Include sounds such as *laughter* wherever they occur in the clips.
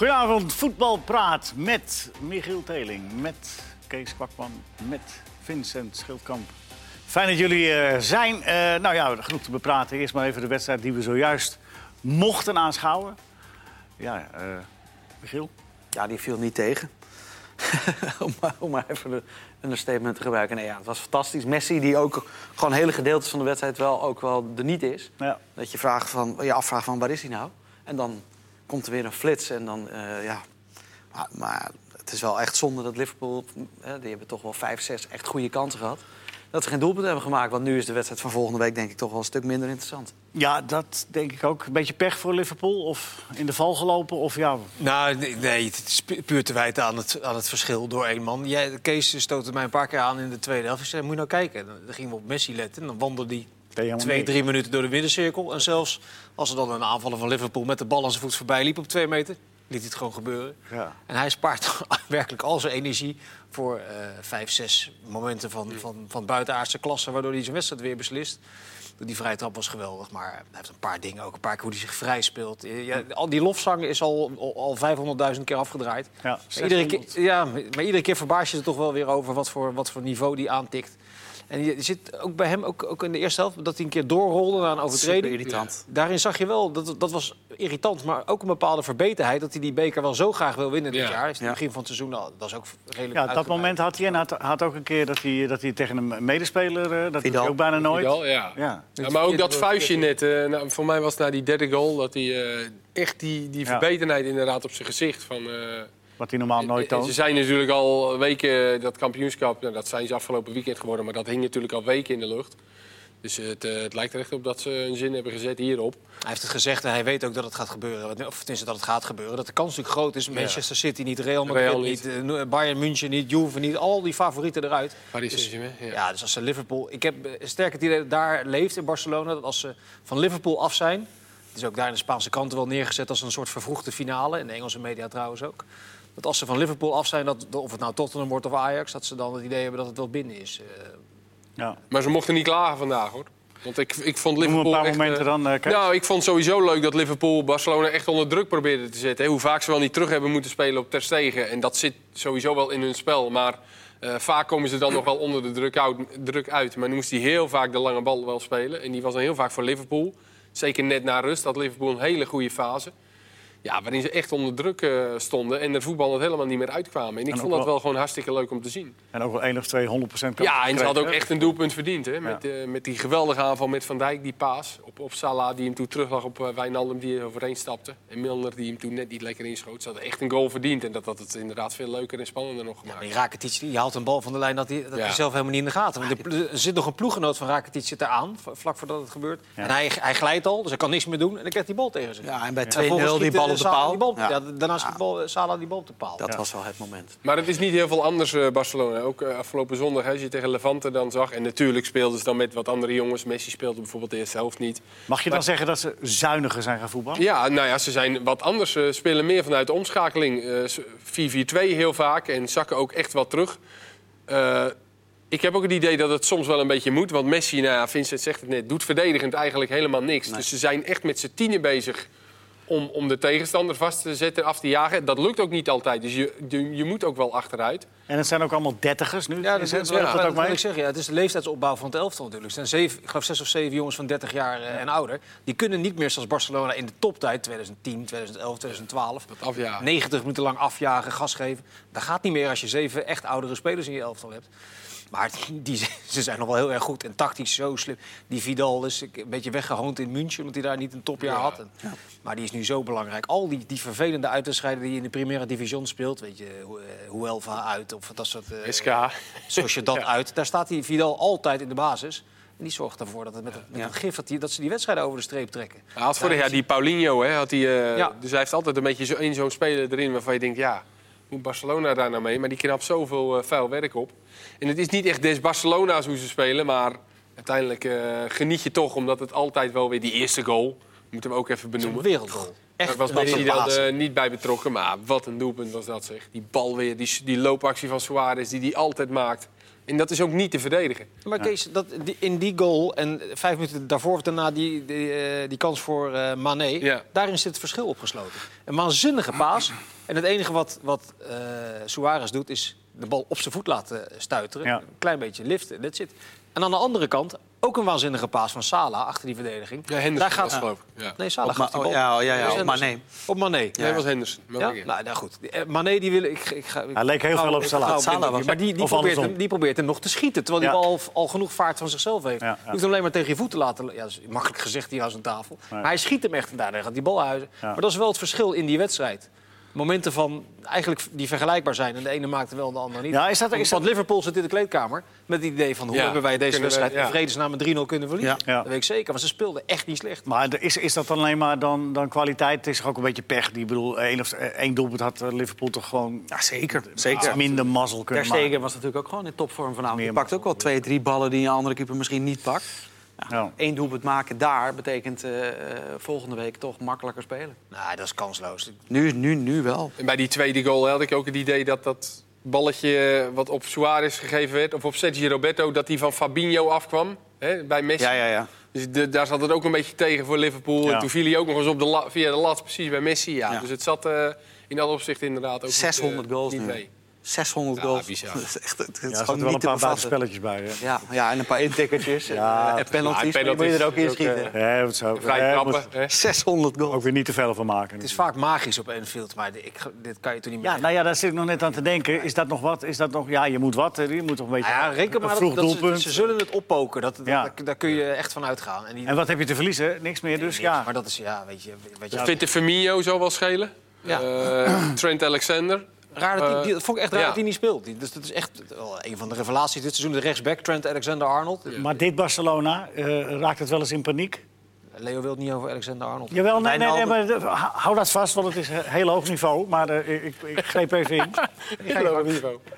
Goedenavond, voetbalpraat met Michiel Teling, met Kees Kwakman, met Vincent Schildkamp. Fijn dat jullie er zijn. Eh, nou ja, genoeg te bepraten. Eerst maar even de wedstrijd die we zojuist mochten aanschouwen. Ja, eh, Michiel? Ja, die viel niet tegen. *laughs* om, maar, om maar even een understatement te gebruiken. Nee, ja, het was fantastisch. Messi, die ook gewoon hele gedeeltes van de wedstrijd wel, ook wel er niet is. Ja. Dat je, vraagt van, je afvraagt van waar is hij nou? En dan komt er weer een flits en dan, eh, ja... Maar, maar het is wel echt zonde dat Liverpool... die hebben toch wel vijf, zes echt goede kansen gehad. Dat ze geen doelpunt hebben gemaakt. Want nu is de wedstrijd van volgende week denk ik toch wel een stuk minder interessant. Ja, dat denk ik ook. Een beetje pech voor Liverpool of in de val gelopen? Of ja, Nou, nee, nee, het is pu- puur te wijten aan het, aan het verschil door één man. Jij, Kees stootte mij een paar keer aan in de tweede helft. Ik zei, moet je nou kijken. Dan gingen we op Messi letten. En dan wandelde helemaal twee, drie minuten door de middencirkel. En zelfs als er dan een aanvaller van Liverpool met de bal aan zijn voet voorbij liep op twee meter... liet hij het gewoon gebeuren. Ja. En hij spaart *laughs* werkelijk al zijn energie voor eh, vijf, zes momenten van, van, van buitenaardse klasse... waardoor hij zijn wedstrijd weer beslist. Die vrije trap was geweldig, maar hij heeft een paar dingen ook. Een paar keer hoe hij zich vrij speelt. Ja, al die lofzang is al, al, al 500.000 keer afgedraaid. Ja, maar, iedere keer, 600. ja, maar iedere keer verbaas je er toch wel weer over wat voor, wat voor niveau die aantikt. En je, zit ook bij hem, ook, ook in de eerste helft, dat hij een keer doorrolde na een overtreding. Super irritant. Daarin zag je wel, dat, dat was irritant, maar ook een bepaalde verbeterheid... dat hij die beker wel zo graag wil winnen dit Ja. jaar. Is het begin van het seizoen, dat is ook redelijk ja, dat moment had hij. En had, had ook een keer dat hij, dat hij tegen een medespeler... eh, dat Vidal. hij ook bijna nooit. Vidal, ja. Ja. Ja, maar ook dat vuistje net. eh, nou, voor mij was na die derde goal dat hij eh, echt die, die Ja. verbetenheid inderdaad op zijn gezicht van. eh, Wat hij normaal nooit en Ze toont. zijn natuurlijk al weken dat kampioenschap. Nou, dat zijn ze afgelopen weekend geworden, maar dat hing natuurlijk al weken in de lucht. Dus het, eh, het lijkt er echt op dat ze een zin hebben gezet hierop. Hij heeft het gezegd en hij weet ook dat het gaat gebeuren. Of tenminste dat het gaat gebeuren. Dat de kans natuurlijk groot is. Manchester City niet, Real Madrid Real niet, niet. eh, Bayern München niet, Juve niet. Al die favorieten eruit. Paris Dus- Saint-Germain. Ja. Ja, dus als ze Liverpool... Ik heb eh, sterk het idee dat daar leeft in Barcelona... dat als ze van Liverpool af zijn... het is ook daar in de Spaanse kranten wel neergezet... als een soort vervroegde finale, in de Engelse media trouwens ook... dat als ze van Liverpool af zijn, dat, of het nou Tottenham wordt of Ajax... dat ze dan het idee hebben dat het wel binnen is. Eh, Ja. Maar ze mochten niet klagen vandaag hoor. Want ik, ik vond Liverpool. een paar echt, momenten eh, dan. eh, Kees. Nou, ik vond sowieso leuk dat Liverpool Barcelona echt onder druk probeerde te zetten. hè. Hoe vaak ze wel niet terug hebben moeten spelen op Ter Stegen. En dat zit sowieso wel in hun spel. Maar eh, vaak komen ze dan nog wel onder de druk uit, druk uit. Maar nu moest hij heel vaak de lange bal wel spelen. En die was dan heel vaak voor Liverpool. Zeker net na rust had Liverpool een hele goede fase. Ja, waarin ze echt onder druk eh, stonden en de voetbal het helemaal niet meer uitkwamen. En ik En vond dat wel- wel gewoon hartstikke leuk om te zien. En ook wel één of twee 100 procent Ja, en ze hadden ook echt een doelpunt verdiend. Hè? Met, eh, met die geweldige aanval met Van Dijk, die paas. Op, op Salah, die hem toen teruglag op uh, Wijnaldum, die er overheen stapte. En Milner, die hem toen net niet lekker inschoot. Ze hadden echt een goal verdiend. En dat had het inderdaad veel leuker en spannender nog Maar gemaakt. die Rakitic die haalt een bal van de lijn dat hij, dat Ja. hij zelf helemaal niet in de gaten. Want er er zit nog een ploeggenoot van Rakitic zit eraan, v- vlak voordat het gebeurt. Ja. En hij, hij glijdt al, dus hij kan niks meer doen. En dan krijgt hij bal tegen zich. Ja, en bij 2-0 En vervolgens die bal op de Salah paal. die bal- Ja. bal, Salah die bal op de paal. Dat Ja. was wel het moment. Maar het is niet heel veel anders, eh, Barcelona. Ook eh, afgelopen zondag, hè, als je tegen Levante dan zag. En natuurlijk speelden ze dan met wat andere jongens. Messi speelde bijvoorbeeld de eerste helft niet. Mag je dan zeggen dat ze zuiniger zijn gaan voetballen? Ja, nou ja, ze zijn wat anders. Ze spelen meer vanuit de omschakeling. Eh, s- 4-4-2 heel vaak en zakken ook echt wat terug. Eh, ik heb ook het idee dat het soms wel een beetje moet. Want Messi, nou ja, Vincent zegt het net, doet verdedigend eigenlijk helemaal niks. Nee. Dus ze zijn echt met z'n tienen bezig om, om de tegenstander vast te zetten, af te jagen. Dat lukt ook niet altijd, dus je, je, je moet ook wel achteruit. En het zijn ook allemaal dertigers nu. Ja, dat, Is is, het- ja, speelt dat, dat ook wil mee? ik zeggen. Ja, het is de leeftijdsopbouw van het elftal natuurlijk. Er zijn zeven, ik geloof zes of zeven jongens van 30 jaar eh, en ouder. Die kunnen niet meer zoals Barcelona in de toptijd, 2010, 2011, 2012... Dat afjagen. 90 minuten lang afjagen, gas geven. Dat gaat niet meer als je zeven echt oudere spelers in je elftal hebt. Maar die, *laughs* ze zijn nog wel heel erg goed en tactisch zo slim. Die Vidal is een beetje weggehoond in München, omdat hij daar niet een topjaar Ja. had. En- Maar die is nu zo belangrijk. Al die, die vervelende uitwedstrijden die je in de Primera Division speelt, weet je, Hu- eh, Huelva uit of dat soort... eh, SK. zoals *laughs* je dat uit. Daar staat die Vidal altijd in de basis. En die zorgt ervoor dat, het met, met Ja. het gif dat, die, dat ze die wedstrijden over de streep trekken. Hij had vorig jaar die Paulinho, hè, had hij, eh, Ja. dus hij heeft altijd een beetje zo, zo'n speler erin waarvan je denkt, ja, moet Barcelona daar nou mee? Maar die knapt zoveel eh, vuil werk op. En het is niet echt des Barcelona's hoe ze spelen, maar uiteindelijk eh, geniet je toch, omdat het altijd wel weer die eerste goal, moeten we ook even benoemen. wereldgoal. Daar Echt was een Messi dan eh, niet bij betrokken, maar wat een doelpunt was dat zeg. Die bal weer, die, die loopactie van Suarez die die altijd maakt. En dat is ook niet te verdedigen. Maar Kees, dat, die, in die goal en vijf minuten daarvoor of daarna die, die, eh, die kans voor eh Mané... Ja. daarin zit het verschil opgesloten. Een waanzinnige paas. En het enige wat, wat eh, Suarez doet, is de bal op zijn voet laten stuiteren. Ja. Een klein beetje liften, that's it. En aan de andere kant ook een waanzinnige paas van Salah achter die verdediging. Ja, Henderson Daar gaat was geloof ik. Ja. Nee, Salah Op gaat die oh, bal. ja, ja, ja, op. Mané. Op Mané. Nee, was Henderson. Maar Ja, nou, nou goed. Eh, Mané die wil ik, ik ga. ik Hij leek heel veel op Salah. Salah was- maar die, die, of probeert hem, die probeert hem nog te schieten, terwijl die Ja. bal al, al genoeg vaart van zichzelf heeft. Ja, Je hoeft hem alleen maar tegen je voet te laten. Ja, dat is makkelijk gezegd hier aan zijn tafel. Maar hij schiet hem echt en daarna gaat die bal huizen. Ja. Maar dat is wel het verschil in die wedstrijd. Momenten van eigenlijk die vergelijkbaar zijn en de ene maakt er wel en de ander niet. Ja, is dat- is Want Liverpool zit in de kleedkamer met het idee van hoe Ja, hebben wij deze we- wedstrijd in vredesnaam met 3-0 kunnen verliezen. Ja. Ja. Dat weet ik zeker, want ze speelden echt niet slecht. Maar er is, is dat dan alleen maar dan, dan kwaliteit? Het is toch ook een beetje pech. Die, ik bedoel, één, of, één doelpunt had eh, Liverpool toch gewoon Ja, zeker. zeker. minder mazzel Ter kunnen maken. Stegen was natuurlijk ook gewoon in topvorm vanavond. Meer Die pakt ook wel twee, drie ballen die een andere keeper misschien niet pakt. Ja. Eén doelpunt maken daar betekent eh, eh, volgende week toch makkelijker spelen. Nou, dat is kansloos. Nu, nu, nu wel. En bij die tweede goal had ik ook het idee dat dat balletje wat op Suarez gegeven werd... of op Sergio Roberto, dat die van Fabinho afkwam hè, bij Messi. Ja, ja, ja. Dus de- daar zat het ook een beetje tegen voor Liverpool. Ja. En toen viel hij ook nog eens op de la- via de lat precies bij Messi. Ja. Ja. Dus het zat eh, in dat opzicht inderdaad ook niet, 600 eh, goals niet nu. mee. 600 Ja, goals. bizar. *laughs* Dat is echt, het is Ja, er gewoon zaten wel een niet te paar buitenspelletjes bij. Hè? Ja, ja, en een paar intikkertjes *laughs* Ja, en, en penalties. ja, moet je er ook in is schieten. Ja, wat zo. Vrij Ja, trappen. moet hè. 600 goals. Ook weer niet te veel van maken. Het is vaak magisch op Enfield, maar ik, dit kan je toch niet meer... Ja, nou ja, daar zit ik nog net aan te denken. Is dat nog wat? Is dat nog, ja, je moet wat. Je moet toch een beetje ja, reken maar vroeg dat, dat ze, doelpunt. ze zullen het oppoken. Dat, daar, daar kun je echt van uitgaan. En, die, En wat heb je te verliezen? Niks meer, dus niks, ja. Maar dat is, ja, weet je... Weet je Ik vind de Firmino zou wel schelen. Ja. Eh, Trent Alexander. Raar dat, die, Eh, die- dat vond ik echt raar ja. dat hij niet speelt. Die- Dus dat is echt wel een van de revelaties dit seizoen. De rechtsback, Trent Alexander-Arnold. Maar dit Barcelona, eh, raakt het wel eens in paniek? Leo wil het niet over Alexander-Arnold. Jawel, nee, nee, maar hou dat vast, want het is een heel hoog niveau. Maar eh, ik, ik greep even in. *laughs*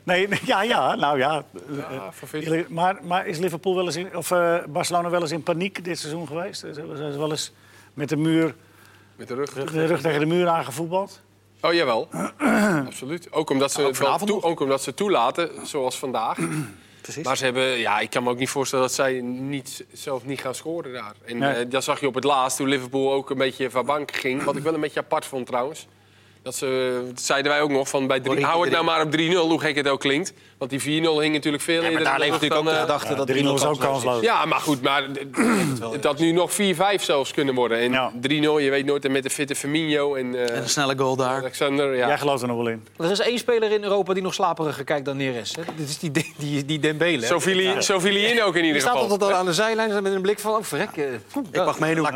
Nee, nee, ja, ja, nou ja. Ja, Maar, maar is Liverpool wel eens in, of eh, Barcelona wel eens in paniek dit seizoen geweest? Zijn ze wel eens met de muur, Met de rug. de rug tegen de muur aangevoetbald? Oh, jawel. *clears throat* Absoluut. Ook omdat, ze Ook vanavond toe- ook omdat ze toelaten, zoals vandaag. *clears throat* Precies. Maar ze hebben, ja, ik kan me ook niet voorstellen dat zij niet, zelf niet gaan scoren daar. En Nee. eh, dat zag je op het laatst toen Liverpool ook een beetje van bank ging. Wat ik wel een beetje apart vond trouwens. Dat ze, dat zeiden wij ook nog van bij drie, Origi hou het nou maar op 3-0, hoe gek het ook klinkt. Want die 4-0 hing natuurlijk veel Ja, maar daar in de leeft natuurlijk ook dan, de eh, gedachte dat 3-0 is ook kansloos. Ja, maar goed, maar *clears throat* dat nu nog 4-5 zelfs kunnen worden. En Ja. 3-0, je weet nooit, en met de fitte Firmino en, eh, En een snelle goal daar. Alexander. Ja. Jij gelooft er nog wel in. Er is één speler in Europa die nog slaperiger kijkt dan Neres. Hè? Dit is die, die, die, die Dembele. Zo viel, hij, zo viel hij in ook in Die ieder staat geval. altijd al aan de zijlijn met een blik van... Oh, verrek. eh, Ik mag meedoen. Ja,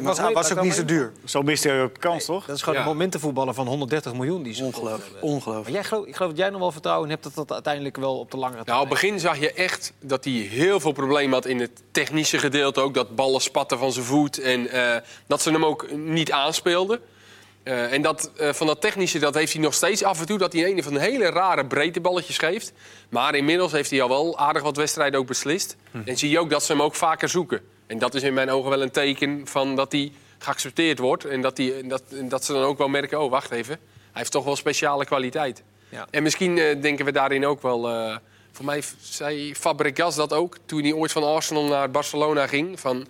maar het mee- was ook niet zo duur. Zo miste je ook kans, toch? Dat is gewoon een momentenvoetballer van 130 miljoen. Die ze Ongelooflijk. gekocht hebben. Ongelooflijk. Maar jij geloof, ik geloof dat jij nog wel vertrouwen hebt dat dat uiteindelijk wel op de langere termijn... Nou, op het begin zag je echt dat hij heel veel problemen had in het technische gedeelte. Ook dat ballen spatten van zijn voet. En eh, dat ze hem ook niet aanspeelden. Eh, en dat, eh, van dat technische dat heeft hij nog steeds af en toe. Dat hij een van de hele rare breedteballetjes geeft. Maar inmiddels heeft hij al wel aardig wat wedstrijden ook beslist. En zie je ook dat ze hem ook vaker zoeken. En dat is in mijn ogen wel een teken van dat hij geaccepteerd wordt. En dat, hij, dat, en dat ze dan ook wel merken, oh wacht even. Hij heeft toch wel speciale kwaliteit. Ja. En misschien eh, denken we daarin ook wel... eh, voor mij zei Fabregas dat ook, toen hij ooit van Arsenal naar Barcelona ging. Van,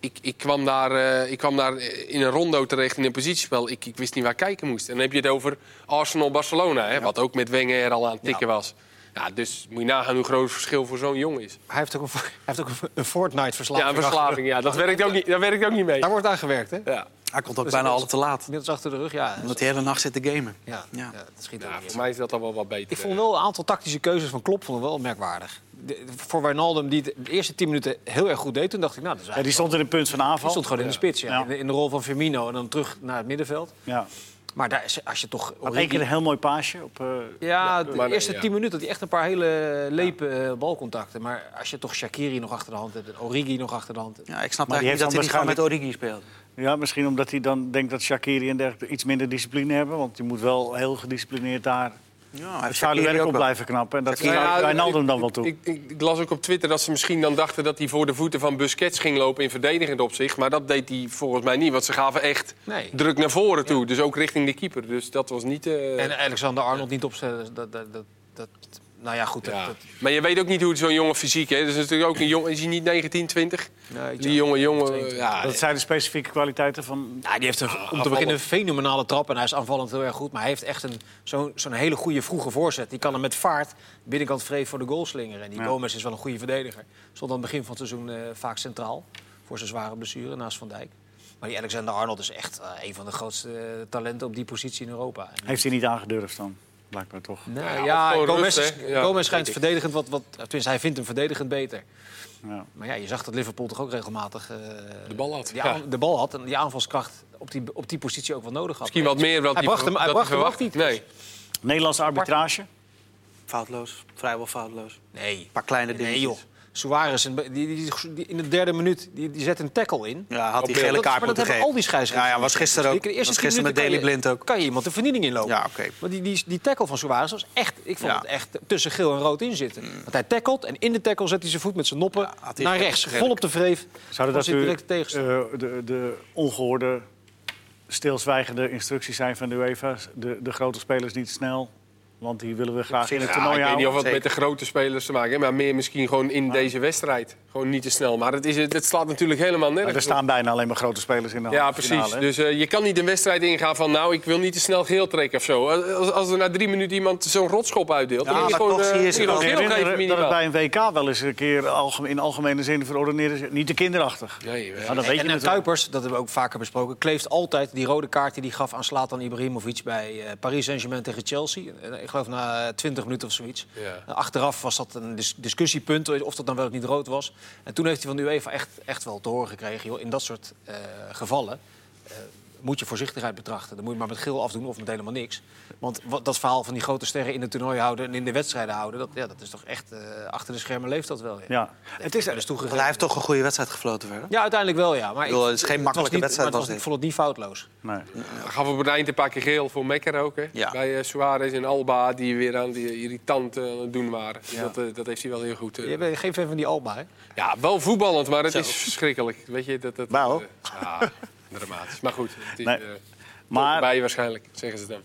ik, ik, kwam daar, eh, ik kwam daar in een rondo terecht in een positiespel. Ik, ik wist niet waar ik kijken moest. En dan heb je het over Arsenal-Barcelona, hè, wat ook met Wenger al aan het tikken was. Ja, dus moet je nagaan hoe groot het verschil voor zo'n jongen is. Hij heeft ook een, hij heeft ook een- Fortnite-verslaving. Ja, een verslaving, ja, dat, werkt ook niet, dat werkt ook niet mee. Daar wordt aan gewerkt, hè? Ja. Hij komt ook Dus bijna alle te laat. Inmiddels achter de rug, ja. Omdat hij de hele nacht zit te gamen. Ja, Ja. ja. dat schiet Ja, voor mij is dat al wel wat beter. Ik vond wel een aantal tactische keuzes van Klopp vond wel merkwaardig. De- voor Wijnaldum, die het de eerste tien minuten heel erg goed deed... toen dacht ik, nou, dat is Ja, die stond in een punt van aanval. die stond gewoon in de spits, ja. Ja. In, de, in de rol van Firmino en dan terug naar het middenveld. Ja. Maar daar, is- als je toch... Had één keer een heel mooi paasje op... eh, Ja, de maar eerste ja. tien minuten had hij echt een paar hele lepe eh, balcontacten. Maar als je toch Shakiri nog achter de hand hebt en Origi nog achter de hand hebt... Ja, ik snap Maar die eigenlijk niet dat hij niet gewoon met Origi speelt. Ja, misschien omdat hij dan denkt dat Shakiri en dergelijke iets minder discipline hebben. Want die moet wel heel gedisciplineerd daar Ja, hij Shaqiri werk ook blijven knappen. En dat staat Ja, Wijnaldum dan wel toe. Ik, ik, ik las ook op Twitter dat ze misschien dan dachten dat hij voor de voeten van Busquets ging lopen in verdedigend opzicht. Maar dat deed hij volgens mij niet, want ze gaven echt Nee. druk naar voren toe. Dus ook richting de keeper. Dus dat was niet. eh, En Alexander Arnold niet opstellen, dat, dat, dat, dat nou ja, goed. dat- Ja. dat- Maar je weet ook niet hoe het zo'n jongen fysiek is. Dus natuurlijk ook een jongen. Is hij niet 19, 20? Nee, Die jonge jongen. 22. Ja, Dat zijn de specifieke kwaliteiten van... Nou, die heeft een, om te beginnen een fenomenale trap en hij is aanvallend heel erg goed. Maar hij heeft echt een- zo'n zo'n hele goede vroege voorzet. Die kan hem met vaart binnenkant vreed voor de goal slingeren. En die Ja. Gomez is wel een goede verdediger. Stond aan het begin van het seizoen eh, vaak centraal. Voor zijn zware blessure naast Van Dijk. Maar die Alexander Arnold is echt eh, een van de grootste eh, talenten op die positie in Europa. Heeft hij niet aangedurfd dan? Blijkbaar toch. nou, Ja, ja, Gomez, rust, Gomez schijnt verdedigend wat, wat... Tenminste, hij vindt hem verdedigend beter. Ja. Maar ja, je zag dat Liverpool toch ook regelmatig... eh, De bal had, Die ja. aan- de bal had en die aanvalskracht op die, op die positie ook wel nodig had. misschien wat meer. Want Hij bracht hem- hij bracht hem ook niet. Nee. Nederlandse arbitrage. Foutloos, vrijwel foutloos. Nee. Een paar kleine Nee, joh. Suarez, in- die, die, die- in de derde minuut, die, die zet een tackle in. Ja, had die gele Dat- kaart maar dat moeten hebben geven. al die scheidsrechters. Ja, ja, was gisteren ook. De Was gisteren met Daley kan je- Blind ook. Kan je iemand de vernieling inlopen. Ja, oké. Maar die, die, die tackle van Suarez was echt... Ik vond Ja. het echt tussen geel en rood in zitten. Want hij tackelt en in de tackle zet hij zijn voet met zijn noppen Ja, had hij naar echt rechts. Vol op de vreef. Zouden dat u, direct tegenstander. eh, de, de ongehoorde, stilzwijgende instructies zijn van de UEFA? De, de grote spelers niet snel, want die willen we graag in het Ja, toernooi ik weet niet houden. of het met de grote spelers te maken heeft, maar meer misschien gewoon in deze wedstrijd. Gewoon niet te snel. Maar het, is, het, slaat natuurlijk helemaal nergens er staan bijna alleen maar grote spelers in de Ja, precies. Dus eh, je kan niet een wedstrijd ingaan van... nou, ik wil niet te snel geel trekken of zo. Als, als er na drie minuten iemand zo'n rotschop uitdeelt... Ja, dan maar gewoon, toch eh, zie je geven dat het bij een WK wel eens een keer in algemene zin verordeneerd is. Niet te kinderachtig. Nee, dat weet je en. Kuipers, dat hebben we ook vaker besproken, kleeft altijd die rode kaart die hij gaf aan Zlatan Ibrahimovic bij eh, Paris Saint-Germain tegen Chelsea. Eh, geloof na 20 minuten of zoiets. Ja. Eh, Achteraf was dat een dis- discussiepunt of dat dan wel of niet rood was. En toen heeft hij van de UEFA echt, echt wel te horen gekregen, joh, in dat soort eh, gevallen eh, moet je voorzichtigheid betrachten. Dan moet je maar met geel afdoen of met helemaal niks. Want wat, dat verhaal van die grote sterren in het toernooi houden en in de wedstrijden houden, dat, ja, dat is toch echt, eh, achter de schermen leeft dat wel. Ja. Ja. Het is, is toegegeven. Hij heeft toch een goede wedstrijd gefloten verder. Ja, uiteindelijk wel, ja. Maar Ik bedoel, het is geen was makkelijke niet- wedstrijd maar het was ik dit. vond het niet foutloos. nee. Gaf op het eind een paar keer geel voor Mekker ook. Hè? Ja. Bij eh, Suarez en Alba, die weer aan die irritant eh, aan het doen waren. Ja. Dat, dat heeft hij wel heel goed. Je bent geen fan van die Alba, hè? Ja, wel voetballend, maar het Zo. is verschrikkelijk. Weet je, dat, dat, eh, ja, dramatisch. Maar goed, is Nee. eh, Maar bij je waarschijnlijk, zeggen ze dan.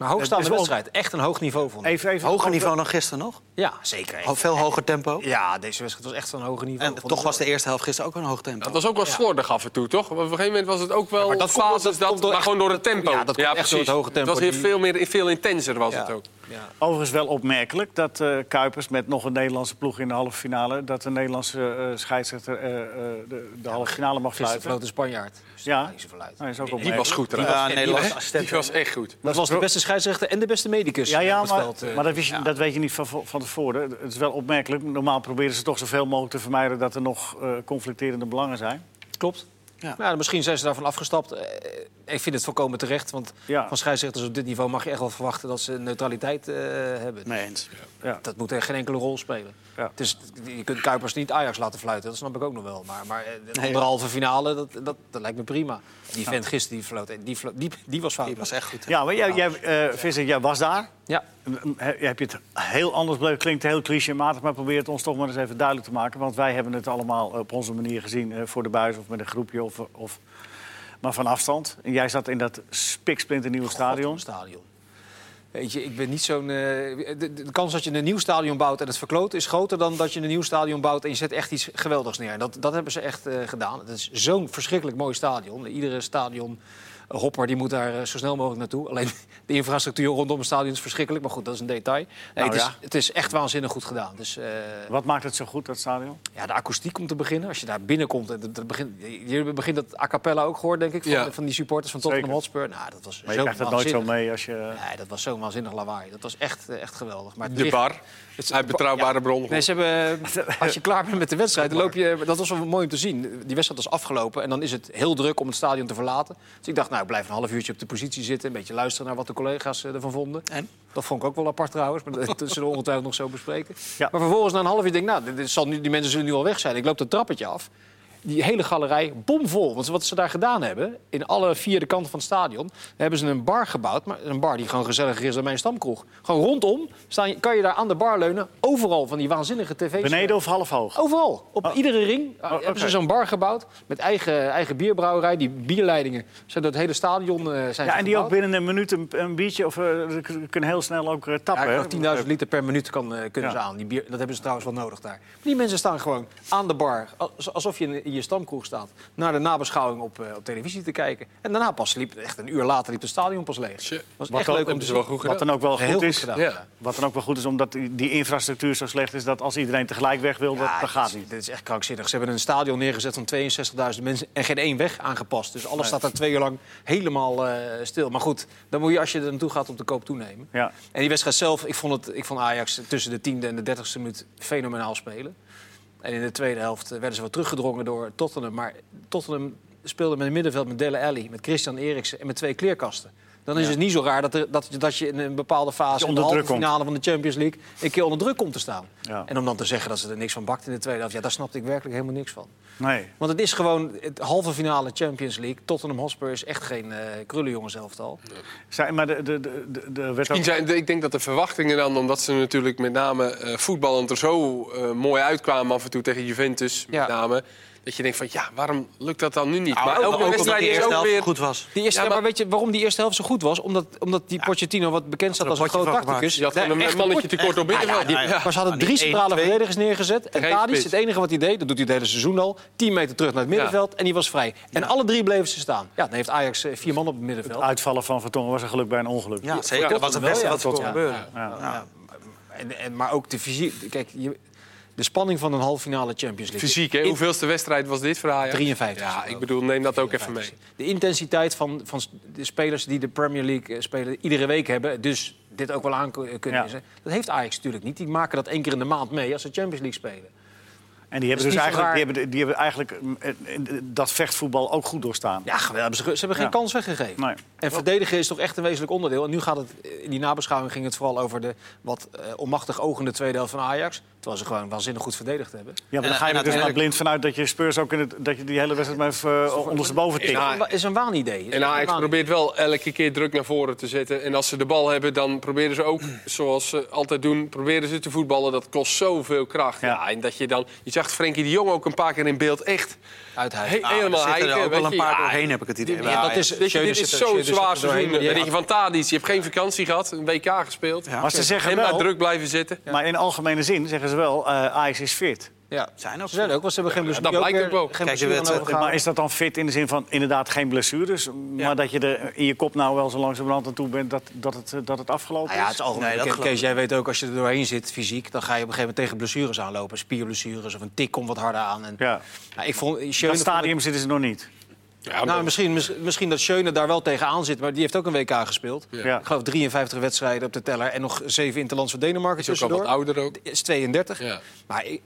Maar hoogstaande wel- wedstrijd. Echt een hoog niveau, vond ik. even, even Hoger over- niveau dan gisteren nog. Ja, zeker. Veel hoger tempo. Ja, deze wedstrijd was echt van een hoger niveau. En toch was de eerste helft gisteren ook een hoog tempo. Dat was ook wel slordig af en toe, toch? Op een gegeven moment was het ook wel maar dat fases, dat dat, komt door maar gewoon door het tempo. ja, dat komt echt door het hoge tempo. Het was hier Die- veel, meer, veel intenser was Ja. het ook. Ja. Overigens wel opmerkelijk dat eh, Kuipers met nog een Nederlandse ploeg in de halve finale... dat de Nederlandse eh, scheidsrechter eh, eh, de, de halve finale mag Gisteren fluiten. floot een Spanjaard. Dus Ja. daar niet zoveel uit. Nou, is ook Die was goed Die trouwens. Ja, die was-. Die was echt goed. Dat was de beste scheidsrechter en de beste medicus. Ja, ja maar, veld, eh. maar dat, wist je, dat weet je niet van, van tevoren. Het is wel opmerkelijk. Normaal proberen ze toch zoveel mogelijk te vermijden... dat er nog eh, conflicterende belangen zijn. Klopt. Ja. Ja. misschien zijn ze daarvan afgestapt. Ik vind het volkomen terecht. Want Ja. van scheidsrechters op dit niveau mag je echt wel verwachten dat ze neutraliteit eh, hebben. Nee eens. Ja. Dat moet er geen enkele rol spelen. Ja. Het is, je kunt Kuipers niet Ajax laten fluiten, dat snap ik ook nog wel. Maar, maar eh, de Nee. anderhalve finale, dat, dat, dat lijkt me prima. Die vent gisteren, die, floot, die, die, die was fout. Die was echt goed. hè? Ja, maar jij, jij, eh, Vincent, jij was daar. Ja. He- Heb je het heel anders beleefd? Klinkt heel clichématig, maar probeer het ons toch maar eens even duidelijk te maken. Want wij hebben het allemaal op onze manier gezien, eh, voor de buis of met een groepje of, of maar van afstand. En jij zat in dat spiksplinternieuwe stadion. God, een stadion. Weet je, ik ben niet zo'n. eh, de, de- de kans dat je een nieuw stadion bouwt en het verkloot is groter dan dat je een nieuw stadion bouwt en je zet echt iets geweldigs neer. Dat, dat hebben ze echt eh, gedaan. Het is zo'n verschrikkelijk mooi stadion. Iedere stadion. Hopper die moet daar eh, zo snel mogelijk naartoe. Alleen *laughs* de infrastructuur rondom het stadion is verschrikkelijk. Maar goed, dat is een detail. Nee, Nou het, is, ja. het is echt waanzinnig goed gedaan. Dus, eh, Wat maakt het zo goed, dat stadion? ja, de akoestiek om te beginnen. Als je daar binnenkomt. en dat- dat begint, je begint dat a cappella ook gehoord, denk ik. Van, Ja. van die supporters van Tottenham Zeker. Hotspur. Nou, dat was Maar je krijgt het nooit zo mee als je... Nee, dat was zo'n waanzinnig lawaai. Dat was echt, eh, echt geweldig. Maar De bar. het- Uit betrouwbare bron. Nee, ze hebben, *laughs* als je klaar bent met de wedstrijd, dan loop je... Dat was wel mooi om te zien. Die wedstrijd was afgelopen en dan is het heel druk om het stadion te verlaten. Dus ik dacht, nou, ik blijf een half uurtje op de positie zitten... een beetje luisteren naar wat de collega's eh, ervan vonden. En? Dat vond ik ook wel apart trouwens, maar *laughs* dat zullen we ongetwijfeld nog zo bespreken. Ja. Maar vervolgens na een half uur denk ik, nou, dit, dit zal nu, die mensen zullen nu al weg zijn. Ik loop dat trappetje af. Die hele galerij bomvol. Want wat ze daar gedaan hebben, in alle vier de kanten van het stadion... hebben ze een bar gebouwd, maar een bar die gewoon gezelliger is dan mijn stamkroeg. Gewoon rondom staan, kan je daar aan de bar leunen. Overal van die waanzinnige tv's. Beneden of half hoog? Overal. Op iedere ring uh, hebben oké. ze zo'n bar gebouwd met eigen, eigen bierbrouwerij. Die bierleidingen zijn door het hele stadion eh, zijn Ja, en die ook binnen een minuut een, een biertje, of eh, kunnen heel snel ook eh, tappen. Ja, 10.000 liter per minuut kan, eh, kunnen Ja. ze aan. Die bier, dat hebben ze trouwens wel nodig daar. Maar die mensen staan gewoon aan de bar, als- alsof je in, in je stamkroeg staat... naar de nabeschouwing op, eh, op televisie te kijken. En daarna pas liep, echt een uur later, liep het stadion pas leeg. Was Wat echt dan- leuk om te zien. Wat dan ook wel goed goed is. Ja. Wat dan ook wel goed is, omdat die, die infrastructuur zo slecht is... dat als iedereen tegelijk weg wil, dat, Ja, dat gaat niet. Dit is echt krankzinnig. Ze hebben een stadion neergezet van 62.000 mensen en geen één weg aangepast. Dus alles staat daar twee uur lang helemaal eh, stil. Maar goed, dan moet je als je er naartoe gaat op de koop toenemen. Ja. En die wedstrijd zelf, ik vond, het, ik vond Ajax tussen de tiende en de dertigste minuut fenomenaal spelen. En in de tweede helft werden ze wat teruggedrongen door Tottenham. Maar Tottenham speelde met een middenveld met Dele Alli, met Christian Eriksen en met twee kleerkasten. Dan is het niet zo raar dat, er, dat, dat je in een bepaalde fase... in de halve finale van de Champions League... een keer onder druk komt te staan. Ja. En om dan te zeggen dat ze er niks van bakt in de tweede helft... ja, daar snapte ik werkelijk helemaal niks van. Nee. Want het is gewoon het halve finale Champions League. Tottenham Hotspur is echt geen eh krullenjongens elftal. Zij, maar de, de, de, de, de werd ook... Misschien zijn, ik denk dat de verwachtingen dan, omdat ze natuurlijk met name eh, voetballend er zo eh, mooi uitkwamen af en toe tegen Juventus, met Ja. name, dat je denkt van ja, waarom lukt dat dan nu niet? Maar maar ook, elke wedstrijd is eerste ook helft weer... goed was. Die eerste, Ja, maar... maar- weet je waarom die eerste helft zo goed was? Omdat, omdat die Pochettino, wat bekend staat als een groot tacticus... Je had een mannetje tekort op middenveld. die- Ja. Maar ze hadden drie 1-2. centrale verdedigers neergezet. En Tadic, het enige wat hij deed, dat doet hij het hele seizoen al... 10 meter terug naar het middenveld en die was vrij. En alle drie bleven ze staan. Ja, dan heeft Ajax eh, vier man op het middenveld. Uitvallen van Vertongen was een geluk bij een ongeluk. Ja, zeker. Ja, dat was het wel, beste ja, wat er kon gebeuren. Ja. Ja, en, en, maar ook de fysiek... Kijk, je, de spanning van een halve finale Champions League. Fysiek, hè? Hoeveelste wedstrijd was dit voor Ajax? 53. Ja, ik bedoel, neem dat ook even mee. De intensiteit van, van de spelers die de Premier League eh, spelen iedere week hebben, dus dit ook wel aan ku- kunnen Ja. is, hè. Dat heeft Ajax natuurlijk niet. Die maken dat één keer in de maand mee als ze Champions League spelen. En die hebben dus eigenlijk, die hebben, die hebben eigenlijk eh, eh, dat vechtvoetbal ook goed doorstaan. Ja, geweldig. Ze, ze hebben geen Ja. kans weggegeven. Nee. En verdedigen is toch echt een wezenlijk onderdeel. En nu gaat het, in die nabeschouwing ging het vooral over de wat eh, onmachtig ogende tweede helft van Ajax. Terwijl ze gewoon waanzinnig goed verdedigd hebben. Ja, maar dan ga je er dus maar blind vanuit dat je Spurs ook in het, dat je die hele wedstrijd maar even uh, ondersteboven tikt. Ja. Het is een waanidee. En Ajax probeert wel elke keer druk naar voren te zetten. En als ze de bal hebben, dan proberen ze ook, *clears throat* zoals ze altijd doen, proberen ze te voetballen. Dat kost zoveel kracht. Ja. Ja. en dat je dan, je zag Frenkie de Jong ook een paar keer in beeld echt Uithuizen. he- Ah, helemaal er er ook wel een paar doorheen, heb ik het idee. Ja, Ja, dat is, dit is zo'n zwaar seizoen. Dan Die- denk je van Tadic, je hebt geen vakantie gehad, een WK gespeeld. Ja. Maar ze zeggen En maar wel, druk blijven zitten. maar in algemene zin zeggen ze wel, eh Ajax is fit. Ja. Zijn ook Ze zijn ook, want ze hebben geen blessure. dat blijkt ook wel. Geen Kijk, eh. Maar is dat dan fit in de zin van inderdaad geen blessures? Maar dat je er in je kop nou wel zo langzamerhand aan toe bent dat, dat, het, eh, dat het afgelopen Nou ja, het is? algemeen. Nee, dat Kees, jij weet ook, als je er doorheen zit, fysiek... dan ga je op een gegeven moment tegen blessures aanlopen. Spierblessures of een tik komt wat harder aan. En, Ja. Nou, ik vond, Schöne dat stadium zitten ze nog niet. Ja, Nou, maar- misschien, mis- misschien dat Schöne daar wel tegenaan zit, maar die heeft ook een WK gespeeld. Ja. Ik geloof 53 wedstrijden op de teller en nog 7 interlands voor Denemarken is ook al wat ouder ook. Is 32. Ja. Maar ik,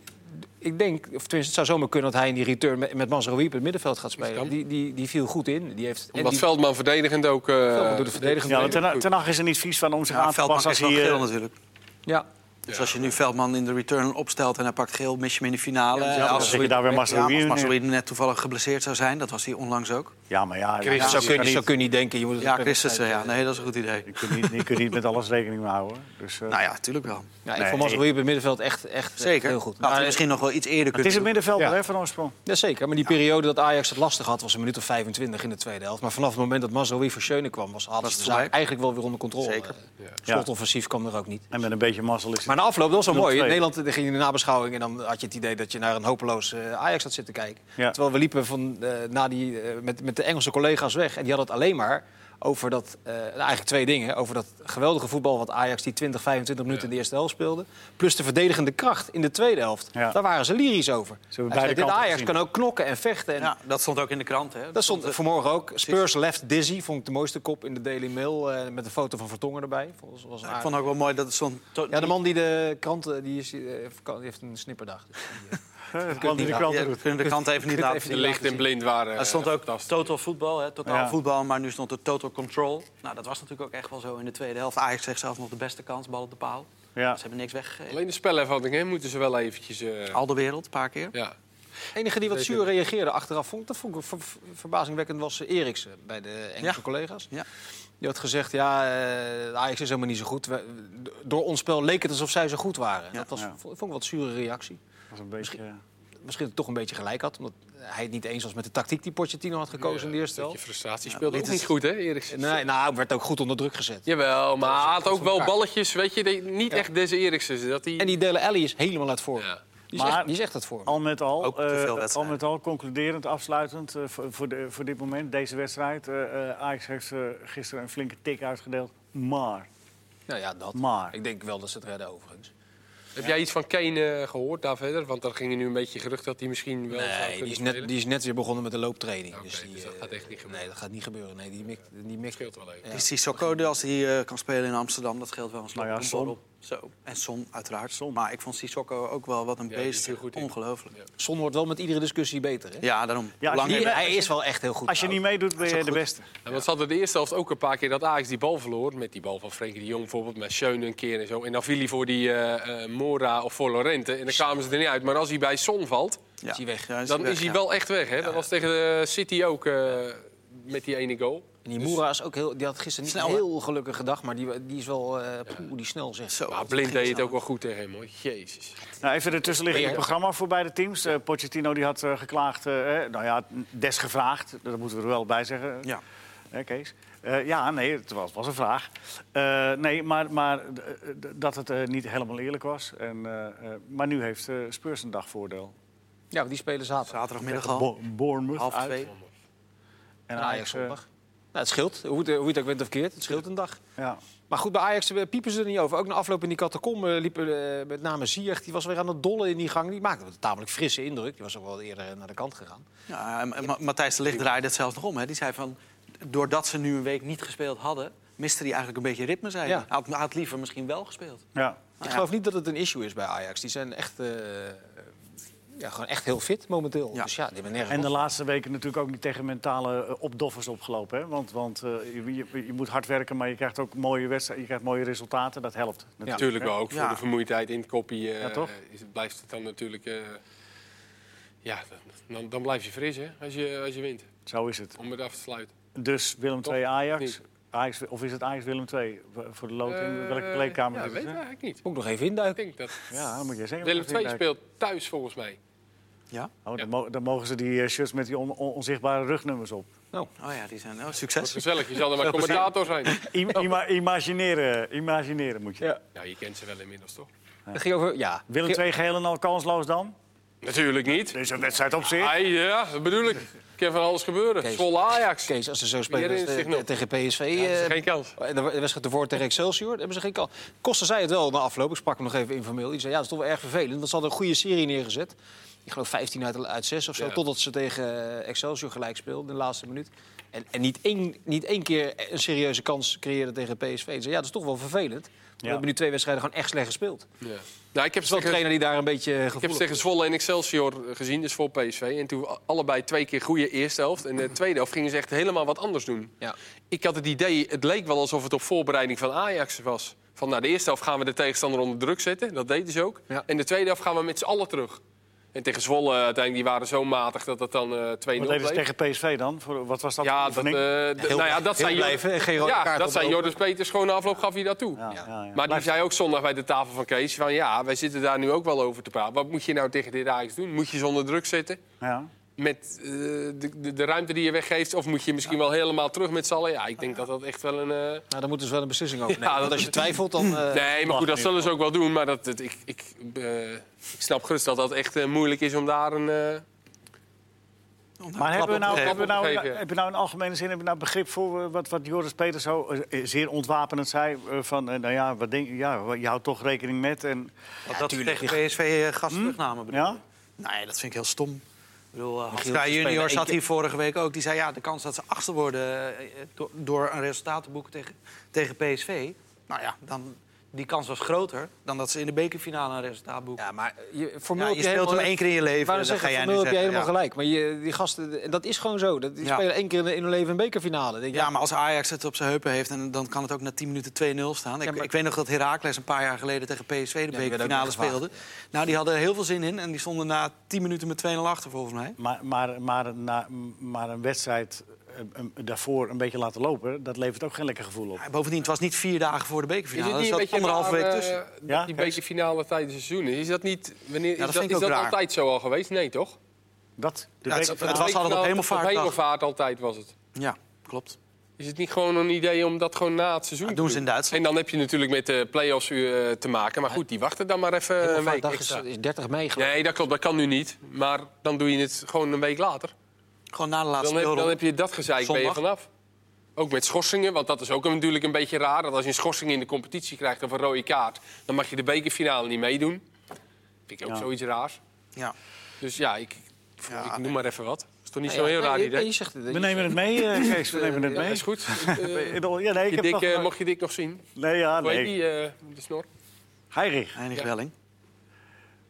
ik denk, of tenminste, het zou zomaar kunnen dat hij in die return met, met op het middenveld gaat spelen. Die, die, die viel goed in. Die heeft, en Omdat die, Veldman verdedigend ook... eh, Veldman doet de verdediging. Ja, ten, is er niet vies van om zich Ja, aan te Veldman passen is als wel hij... geel eh, natuurlijk. ja. Dus als je nu Veldman in de return opstelt en hij pakt geel, mis je hem in de finale. ja, zet je daar weer als. Mazraoui net toevallig geblesseerd zou zijn, dat was hij onlangs ook. Ja, maar ja, Christus, ja, zo, kun je, zo niet- kun je niet denken. Je moet het Ja, even ja. Nee, dat is een goed idee. Je kunt niet, je kunt niet met alles rekening mee houden. Dus, eh, Nou ja, natuurlijk wel. Ja, ik Nee. vond Mazraoui op het middenveld echt, echt Zeker. heel goed. Hij Maar- misschien nog wel iets eerder het kunnen is een doen. middenvelder Ja. hè, van oorsprong. Ja, zeker. Maar die periode dat Ajax het lastig had, was een minuut of 25 in de tweede helft. Maar vanaf het moment dat Mazraoui voor Schöne kwam, was, hadden Was ze het de zaak voorbij? eigenlijk wel weer onder controle. Zeker. Eh, Slotoffensief kwam er ook niet. En met een beetje mazzel is het... Maar na afloop, dat was wel 0-2. mooi. In Nederland ging je in de nabeschouwing en dan had je het idee dat je naar een hopeloos eh, Ajax had zitten kijken. Terwijl we liepen van, eh, na die, met, met de Engelse collega's weg. En die hadden het alleen maar over dat, eh, eigenlijk twee dingen. Over dat geweldige voetbal wat Ajax die 20, 25 minuten in de eerste helft speelde. Plus de verdedigende kracht in de tweede helft. Ja. Daar waren ze lyrisch over. zei, dit Ajax gezien. kan ook knokken en vechten. En Ja, dat stond ook in de krant. Hè? dat stond vanmorgen ook. Spurs left dizzy, vond ik de mooiste kop in de Daily Mail. eh, met een foto van Vertongen erbij. Volgens, was Ik vond ook wel mooi dat het stond... to- Ja, de man die de krant, eh, die, is, eh, die heeft een snipperdag. Dus die, de kunnen even niet laten zien. Licht en blind waren. Er stond eh, ook total voetbal, hè, totaal Ja. voetbal, maar nu stond er total control. Nou, dat was natuurlijk ook echt wel zo in de tweede helft. Ajax zegt zelf nog de beste kans, bal op de paal. Ja. Ze hebben niks weggegeven. Alleen de spelervatting hè, moeten ze wel eventjes... eh, Al de wereld, een paar keer. ja. De enige die wat zuur reageerde achteraf, vond, dat vond ik ver- ver- verbazingwekkend, was eh, Eriksen bij de Engelse Ja. collega's. Ja. Die had gezegd, ja, eh, Ajax is helemaal niet zo goed. We- door ons spel leek het alsof zij zo goed waren. Ja. dat was, Ja. vond, vond ik een wat zure reactie. Dat was een beetje... Misschien het toch een beetje gelijk had, omdat hij het niet eens was met de tactiek die Pochettino had gekozen in de eerste helft. frustratie speelde ook dit niet goed, hè, Eriksen? Nee, nou, hij werd ook goed onder druk gezet. Jawel, maar hij had ook wel balletjes, weet je, die- niet echt deze Eriksen. Dat die... En die Dele Alli is helemaal uit vorm. Ja. Die, Maar- echt, die echt uit vorm. Al met al, eh, al met al, concluderend, afsluitend eh, voor, voor, de, voor dit moment, deze wedstrijd. eh, eh, Ajax heeft eh, gisteren een flinke tik uitgedeeld. Maar, Nou ja, dat. maar. Ik denk wel dat ze het redden overigens. Heb jij iets van Kane eh, gehoord daar verder? Want er ging nu een beetje gerucht dat hij misschien wel Nee, die is, spelen. net, die is net weer begonnen met de looptraining. Dus, die, dus dat eh, gaat echt niet gebeuren. Nee, dat gaat niet gebeuren. Nee, die mikt, die scheelt wel even. Ja. Die Sissoko, als hij eh, kan spelen in Amsterdam, dat geldt wel een slag Nou ja, Zo. En Son, uiteraard. Maar ik vond Sissoko ook wel wat een Ja, beest. heel goed in. Ongelooflijk. Ja. Son wordt wel met iedere discussie beter. Hè? Ja, daarom. Ja, Hoe lang die- heeft- hij is wel echt heel goed. Als je niet meedoet, ben je de beste. Ja, want ze hadden de eerste helft ook een paar keer dat Ajax die bal verloor. Met die bal van Frenkie de Jong bijvoorbeeld, met Schöne een keer en zo. En dan viel hij voor die eh, eh, Mora of voor Lorente. En dan kwamen ze er niet uit. Maar als hij bij Son valt, ja. is hij weg. Ja, dan weg, is hij ja. wel echt weg. Hè? Dat was tegen de City ook eh, met die ene goal. En die Moera is ook heel, die had gisteren niet een heel gelukkige dag, maar die, die is wel eh poeh, die snel zegt. Zo, Maar Blind deed het snel. ook wel goed tegen hem, hoor. Jezus. Nou, even de tussenliggende programma voor beide teams. Eh, Pochettino die had eh, geklaagd, nou ja, desgevraagd. Dat moeten we er wel bij zeggen, Ja. hè, Kees. Eh, ja, nee, het was, was een vraag. Eh, nee, maar, maar dat het eh, niet helemaal eerlijk was. En, eh, eh, maar nu heeft eh, Spurs een dagvoordeel. Ja, want die spelen zaterdag. Zaterdagmiddag al. Bo- Bournemouth Half uit. twee. En En Ajax zondag. Nou, het scheelt, hoe het, hoe je het ook bent of keert. Het scheelt een dag. ja. Maar goed, bij Ajax eh, piepen ze er niet over. Ook na afloop in die catacombe liepen eh, met name Ziyech. Die was weer aan het dollen in die gang. Die maakte een tamelijk frisse indruk. Die was ook wel eerder naar de kant gegaan. Ja, en- en Ma- Matthijs de Ligt draaide het zelfs nog om. Hè. Die zei van, doordat ze nu een week niet gespeeld hadden... miste hij eigenlijk een beetje ritme, zei hij. Ja. Hij had, had liever misschien wel gespeeld. ja. Nou Ik ja. geloof niet dat het een issue is bij Ajax. Die zijn echt, eh, ja, gewoon echt heel fit momenteel. Ja. Dus ja, die hebben nergens En de laatste weken natuurlijk ook niet tegen mentale eh, opdoffers opgelopen. Hè? Want, want eh, je, je, je moet hard werken, maar je krijgt ook mooie wedstrijden, je krijgt mooie resultaten. Dat helpt. natuurlijk, wel, ook voor Ja. de vermoeidheid in het koppie. eh, Ja, toch? is het, blijft het dan natuurlijk... eh, ja, dan, dan blijf je fris, hè, als je, als je wint. Zo is het. Om het af te sluiten. Dus Willem? 2 Ajax. Niet. Ajax. Of is het Ajax Willem 2 voor de loting? Eh, Welke kleedkamer Ja, is weet het? ik eigenlijk niet. Moet ik nog even Ik induiken. denk dat Ja, dan moet je zeggen. Willem ik II speelt thuis, volgens mij. Ja? Oh, dan, mo- dan mogen ze die eh, shirts met die on- on- onzichtbare rugnummers op. Oh ja, die zijn... Oh, succes. gezellig, je zal er maar commentator zijn. I- ima- imagineren, imagineren moet je. Ja. Ja, je kent ze wel inmiddels, toch? Dat ging over, ja. Willem 2 geheel en al kansloos dan? Natuurlijk niet. Deze wedstrijd op zich. Ah, ja, dat bedoel ik. Kan van alles gebeuren. Kees. Zwolle Ajax. Kees, als ze zo spelen eh, tegen PSV... Ja, eh, geen kans. de wedstrijd ervoor tegen Excelsior, hebben ze geen kans. Kosten zei het wel na afloop. Ik sprak hem nog even informeel. Die zei, ja, dat is toch wel erg vervelend. Want ze hadden een goede serie neergezet. Ik geloof 15 uit, uit 6 of zo. Ja. Totdat ze tegen eh, Excelsior gelijk speelden in de laatste minuut. En, en niet, één, niet één keer een serieuze kans creëerden tegen PSV. Ze zei, ja, dat is toch wel vervelend. We hebben nu twee wedstrijden gewoon echt slecht gespeeld. Ja. Nou, ik heb wel trainer die daar een beetje ik heb tegen. Zwolle en Excelsior gezien, dus voor PSV. En toen allebei twee keer goede eerste helft. En de tweede helft gingen ze echt helemaal wat anders doen. Ja. Ik had het idee, het leek wel alsof het op voorbereiding van Ajax was. Van nou, de eerste helft gaan we de tegenstander onder druk zetten. Dat deden ze ook. Ja. En de tweede helft gaan we met z'n allen terug. En tegen Zwolle uiteindelijk, die waren zo matig dat het dan eh 2-0 Wat deden ze tegen PSV dan? Voor, wat was dat Ja, dat, oefening? eh, Heel- nou ja, dat heel zijn blijven en geen rode ja, kaart dat zijn. Joris Peters. Gewoon afloop gaf hij dat toe. ja, ja. ja, ja. Maar die zei ook zondag bij de tafel van Kees... van ja, wij zitten daar nu ook wel over te praten. Wat moet je nou tegen dit Ajax doen? Moet je ze onder druk zetten? ja. Met eh, de, de, de ruimte die je weggeeft? Of moet je misschien wel helemaal terug met z'n allen? Ja, ik denk dat dat echt wel een... eh, Nou, daar moeten ze wel een beslissing over Ja, nemen. Want dat- als je twijfelt, dan... eh, Nee, maar goed, dat zullen ze ook wel doen. Maar dat, dat- ik, ik, eh, ik snap gerust dat dat echt eh, moeilijk is om daar een... eh, Maar hebben we, nou, hebben, we nou, ja. hebben we nou in algemene zin hebben we nou begrip voor eh, wat, wat Joris Peters zo eh, zeer ontwapenend zei? eh, van, eh, nou ja, wat denk, ja, je houdt toch rekening met. En, dat tuurlijk. tegen PSV gas terugnamen. bedoel ja? Nee, dat vind ik heel stom. Bedoel, ze spelen junior zat hier vorige week ook. Die zei, ja, de kans dat ze achter worden eh, door, door een resultaat te boeken tegen, tegen PSV... Nou ja, dan, die kans was groter dan dat ze in de bekerfinale een resultaat boeken. Ja, maar je, formeel Ja, heb je speelt hem één keer in je leven. Dan ga zeggen, jij nu heb je helemaal ja. gelijk. Maar je, die gasten, en dat is gewoon zo. Dat, die Ja. spelen één keer in, hun leven een bekerfinale. Denk je, Ja, maar als Ajax het op zijn heupen heeft, en dan kan het ook na 10 minuten 2-0 staan. Ik, Ja, maar- ik weet nog dat Heracles een paar jaar geleden tegen PSV de bekerfinale speelde. Nou, die hadden er heel veel zin in en die stonden na 10 minuten met 2-0 achter volgens mij. Maar, maar, maar, na- maar een wedstrijd eh, daarvoor een beetje laten lopen, dat levert ook geen lekker gevoel op. Ja, Bovendien, het was niet vier dagen voor de Is bekerfinale. het Er niet een zat beetje anderhalve week eh, tussen. Ja, dat die Kees? bekerfinale tijdens het seizoen is? Dat niet... Wanneer, dat is dat, is dat altijd zo al geweest? Nee, toch? Dat, de Ja, het- was altijd op hemelvaartdag. Op hemelvaart altijd was het. Ja, klopt. Is het niet gewoon een idee om dat gewoon na het seizoen te doen ze in Duitsland. En dan heb je natuurlijk met de play-offs eh, te maken. Maar goed, die wachten dan maar even een week Hemelvaartdag is, extra. is 30 mei. geloof ik. Nee, dat klopt. Dat kan nu niet. Maar dan doe je het gewoon een week later. Gewoon na de laatste Dan heb, dan heb je dat gezeik ben je vanaf. Ook met schorsingen, want dat is ook natuurlijk een beetje raar. Dat als je een schorsing in de competitie krijgt of een rode kaart... dan mag je de bekerfinale niet meedoen. Vind ik ook Ja. zoiets raars. Ja. Dus ja, ik, Ja, ik noem maar even wat. is toch niet ja, heel raar idee? nee, je zegt het. We nemen het mee, eh, *laughs* Kees. We nemen het mee. is goed. *laughs* Eh, Ja, nee, ik je heb dik, nog... eh, mocht je dik nog zien? Nee, ja, Hoe heet nee. die, eh, de snor? Heirig. Welling.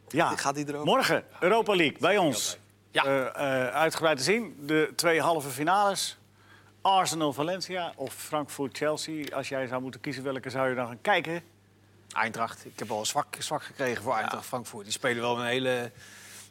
Ja. Gaat die erover? Morgen, Europa League, bij ons. Ja. Eh, eh, uitgebreid te zien. De twee halve finales. Arsenal-Valencia of Frankfurt-Chelsea. Als jij zou moeten kiezen, welke zou je dan gaan kijken? Eindracht. Ik heb al zwak, zwak gekregen voor Eindracht Frankfurt. Die spelen wel een hele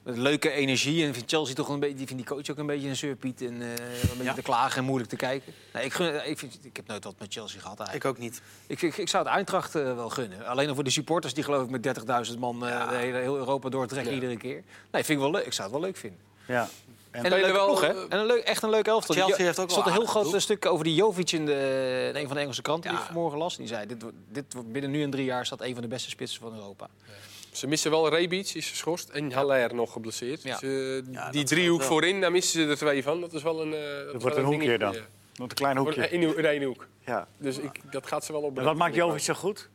met leuke energie. En vind Chelsea toch een beetje, die vindt die coach ook een beetje een zeurpiet. En eh, een beetje Ja. te klagen en moeilijk te kijken. Nee, ik, gun, ik, vind, ik heb nooit wat met Chelsea gehad eigenlijk. Ik ook niet. Ik, ik, ik zou het Eindracht eh, wel gunnen. Alleen al voor de supporters die geloof ik met 30.000 man de hele, heel Europa doortrekken Ja. iedere keer. Nee, vind ik wel leuk. Ik zou het wel leuk vinden. Ja. En, En een leuke wel, ploeg, hè? eh, En een leuk, echt een leuk elftal. Chelsea Die- heeft ook Er stond een heel groot ploeg. stuk over die Jovic in, de, in een van de Engelse kranten die Ja. ik vanmorgen las. Die zei, dit, dit wordt binnen nu en drie jaar staat een van de beste spitsen van Europa. Ze missen wel Rebic, is geschorst. En Haller nog geblesseerd. Ja. Dus, eh, Ja, die driehoek voorin, daar missen ze er twee van. Dat is wel een... eh, dat wordt een hoekje dan. Nog een klein hoekje. In, in één hoek. Ja. Dus ik, dat gaat ze wel op. En wat maakt Jovic zo goed?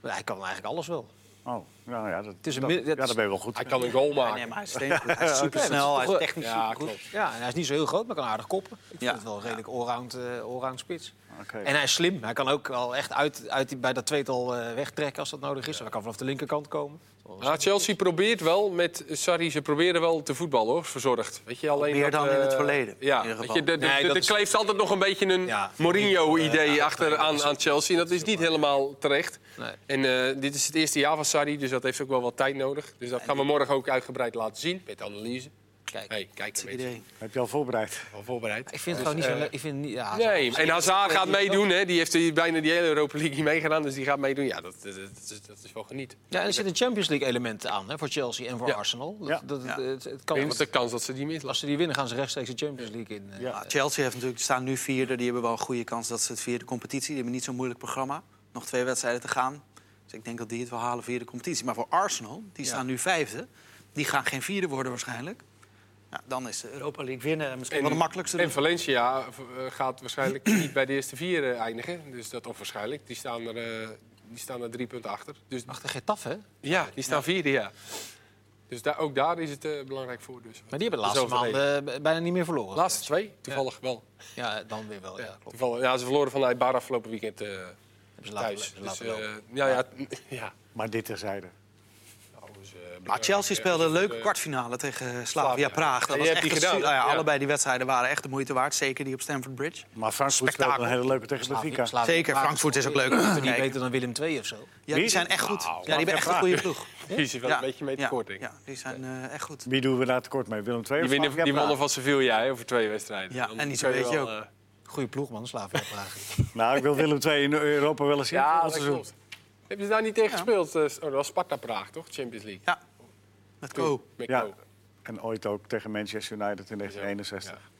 Hij kan eigenlijk alles wel. Oh, nou ja, dat, is een dat, mid- dat ja, dat ben je wel goed. Hij kan een goal maken. nee, maar hij is steengoed. Hij is *laughs* supersnel, hij is technisch Ja, supergoed. klopt. Ja, en hij is niet zo heel groot, maar kan aardig koppen. Ik vind Ja. het wel een redelijk allround, eh, allround spits. Oké. En hij is slim. Hij kan ook al echt uit, uit die, bij dat tweetal eh, wegtrekken als dat nodig is. Hij kan vanaf de linkerkant komen. Ja, Chelsea probeert wel met Sarri, ze proberen wel te voetballen hoor, verzorgd. Weet je, alleen Meer dat, dan in het eh, verleden, Ja, in ieder weet geval. je, de- de- Nee, de- dat er is- kleeft altijd nog een beetje een Ja. Mourinho-idee achter aan, aan Chelsea. En dat is niet helemaal terecht. Nee. En eh, dit is het eerste jaar van Sarri, dus dat heeft ook wel wat tijd nodig. Dus dat gaan we morgen ook uitgebreid laten zien met analyse. Kijk, Hey, kijk, een beetje Idee. Heb je al voorbereid? wel voorbereid. ik vind het Dus, gewoon niet zo eh, leuk. Ik vind het niet, ja, Nee, en Hazard gaat meedoen. Hè. Die heeft bijna die hele Europa League niet meegedaan, dus die gaat meedoen. Ja, dat, dat, dat, is- dat is wel genieten. Ja, en er zit een Champions League element aan hè, voor Chelsea en voor Ja. Arsenal. Dat, Ja. dat, Ja. Het, het kan, de kans dat ze die mislaten? als ze die winnen, gaan ze rechtstreeks de Champions League in. eh. Ja. Ja, Chelsea heeft natuurlijk, staan nu vierde. Die hebben wel een goede kans dat ze het vierde competitie. Die hebben niet zo'n moeilijk programma. Nog twee wedstrijden te gaan. Dus ik denk dat die het wel halen via de competitie. Maar voor Arsenal, die staan nu vijfde. Die gaan geen vierde worden waarschijnlijk. Ja, dan is de Europa League winnen misschien wel de makkelijkste. En Valencia eh, gaat waarschijnlijk niet bij de eerste vier eh, eindigen. Dus dat, of waarschijnlijk. Die staan er, eh, die staan er drie punten achter. Dus, Achter Getafe, hè? ja, die staan vierde, ja. Dus daar, ook daar is het belangrijk voor. Dus. Maar die hebben de laatste maanden eh, bijna niet meer verloren. laatste twee, toevallig wel. Ja, dan weer wel. Ja, Ja, klopt. toevallig, ja, ze verloren van Eibar afgelopen weekend eh, thuis. Dus, ja, ja, *laughs* ja. Maar dit terzijde. Nou, eh, Maar belangrijk, Chelsea eh, speelde een leuke eh, kwartfinale tegen Slavia Slavia. Praag. Dat was echt die gedaan, hè? ja. Allebei die wedstrijden waren echt de moeite waard. Zeker die op Stamford Bridge. Maar Frankfurt speelt een hele leuke tegen Benfica. Zeker, Frankfurt is ook leuk. Niet Kijk. beter dan Willem II of zo? Ja, die zijn echt goed. Nou, Ja, die hebben echt een goede ploeg. *laughs* Die is er wel Ja, een beetje mee ja, tekort, denk ik. Ja, die zijn eh, echt goed. Wie doen we daar tekort mee? Willem II Die, of die Praag? wonnen van Sevilla hè, over twee wedstrijden. Ja, en die kun je weet je ook. eh, Goeie ploeg, man, Slavia Praag. *laughs* Nou, ik wil Willem II in Europa wel eens zien. Ja, dat klopt. Hebben ze daar niet tegen gespeeld? Eh, Oh, dat was Sparta Praag, toch? Champions League. Ja, met Ko. Met Ja. En ooit ook tegen Manchester United in 1961.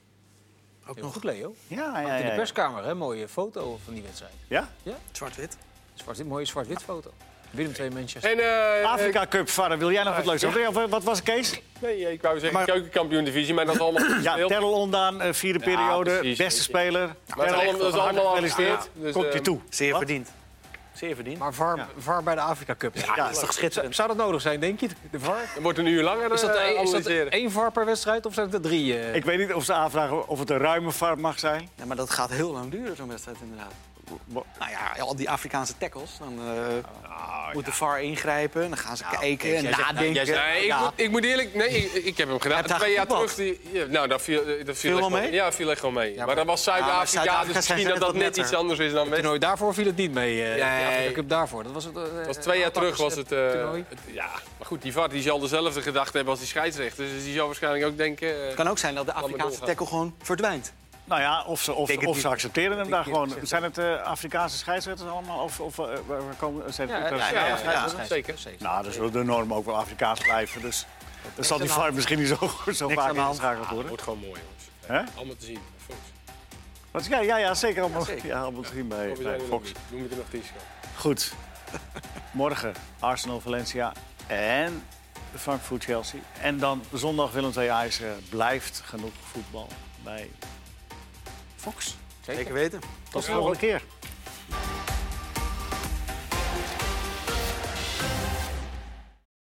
Ook Heel nog goed, Leo. Ja, ja, ja. In de ja. perskamer, hè? Mooie foto van die wedstrijd. Ja? Zwart-wit. Zwart, mooie zwart-wit foto. Willem II Manchester. En, eh, Afrika Cup, vader, wil jij nog wat leuks zeggen? Of, Wat was het, Kees? Nee, ik wou zeggen Maar- keukenkampioen-divisie, maar dat is allemaal Ja. Tellel ondaan, eh, vierde Ja, periode, precies, beste speler. dat is allemaal- dat is allemaal al gefeliciteerd. gespeeld, dus, Komt je eh, toe. Zeer Wat? verdiend. Zeer verdiend. Maar VAR, VAR bij de Afrika Cup. Ja, dat is toch schitterend. Zou dat nodig zijn, denk je? De VAR? Dan wordt een uur langer Is dat, eh, is dat één VAR per wedstrijd of zijn het er drie? eh? Ik weet niet of ze aanvragen of het een ruime vaart mag zijn. Ja, maar dat gaat heel lang duren, zo'n wedstrijd inderdaad. Nou ja, al die Afrikaanse tackles. Dan eh, Ah, moet de VAR ingrijpen. Dan gaan ze kijken en jij zegt- nou, nadenken. jij zegt- Nee, ik, Ja. moet, ik moet eerlijk... Nee, ik, ik heb hem gedaan. Heb Twee jaar terug... Die, ja, nou, dat viel, dat viel, Viel echt wel mee? Ja, viel echt gewoon mee. maar, maar- dat was Zuid-Afrika, dus misschien dat net dat net iets anders is dan Het West. toernooi daarvoor viel het niet mee. eh Ja, ja. Cup daarvoor. Dat was het. eh, Dat was twee jaar terug was het... eh, ja, maar goed, die VAR die zal dezelfde gedachte hebben als die scheidsrechter. Dus die zal waarschijnlijk ook denken... eh, Het kan ook zijn dat de Afrikaanse tackle gewoon verdwijnt. Nou ja, of ze, of, het of ze accepteren hem daar gewoon. het. Zijn het eh, Afrikaanse scheidsrechters allemaal? Of, of eh, waar komen, zijn het Ja, eh, ja, ja, ja, scheidsrechters? zeker. Nou, dan zullen de normen ook wel Afrikaans blijven. Dus dan zal die VAR misschien niet zo, *laughs* zo vaak ingeschakeld Het worden. wordt gewoon mooi, jongens. Hè? Allemaal te zien. Fox. Wat, ja, ja, ja, zeker allemaal, zeker. ja, allemaal te zien bij, we bij zijn er nog Fox. niet. We moeten nog tien Goed. Morgen Arsenal, Valencia en Frankfurt, Chelsea. En dan zondag Willem II Eisen. Blijft genoeg voetbal bij Fox. Zeker, Zeker weten. Tot de volgende keer.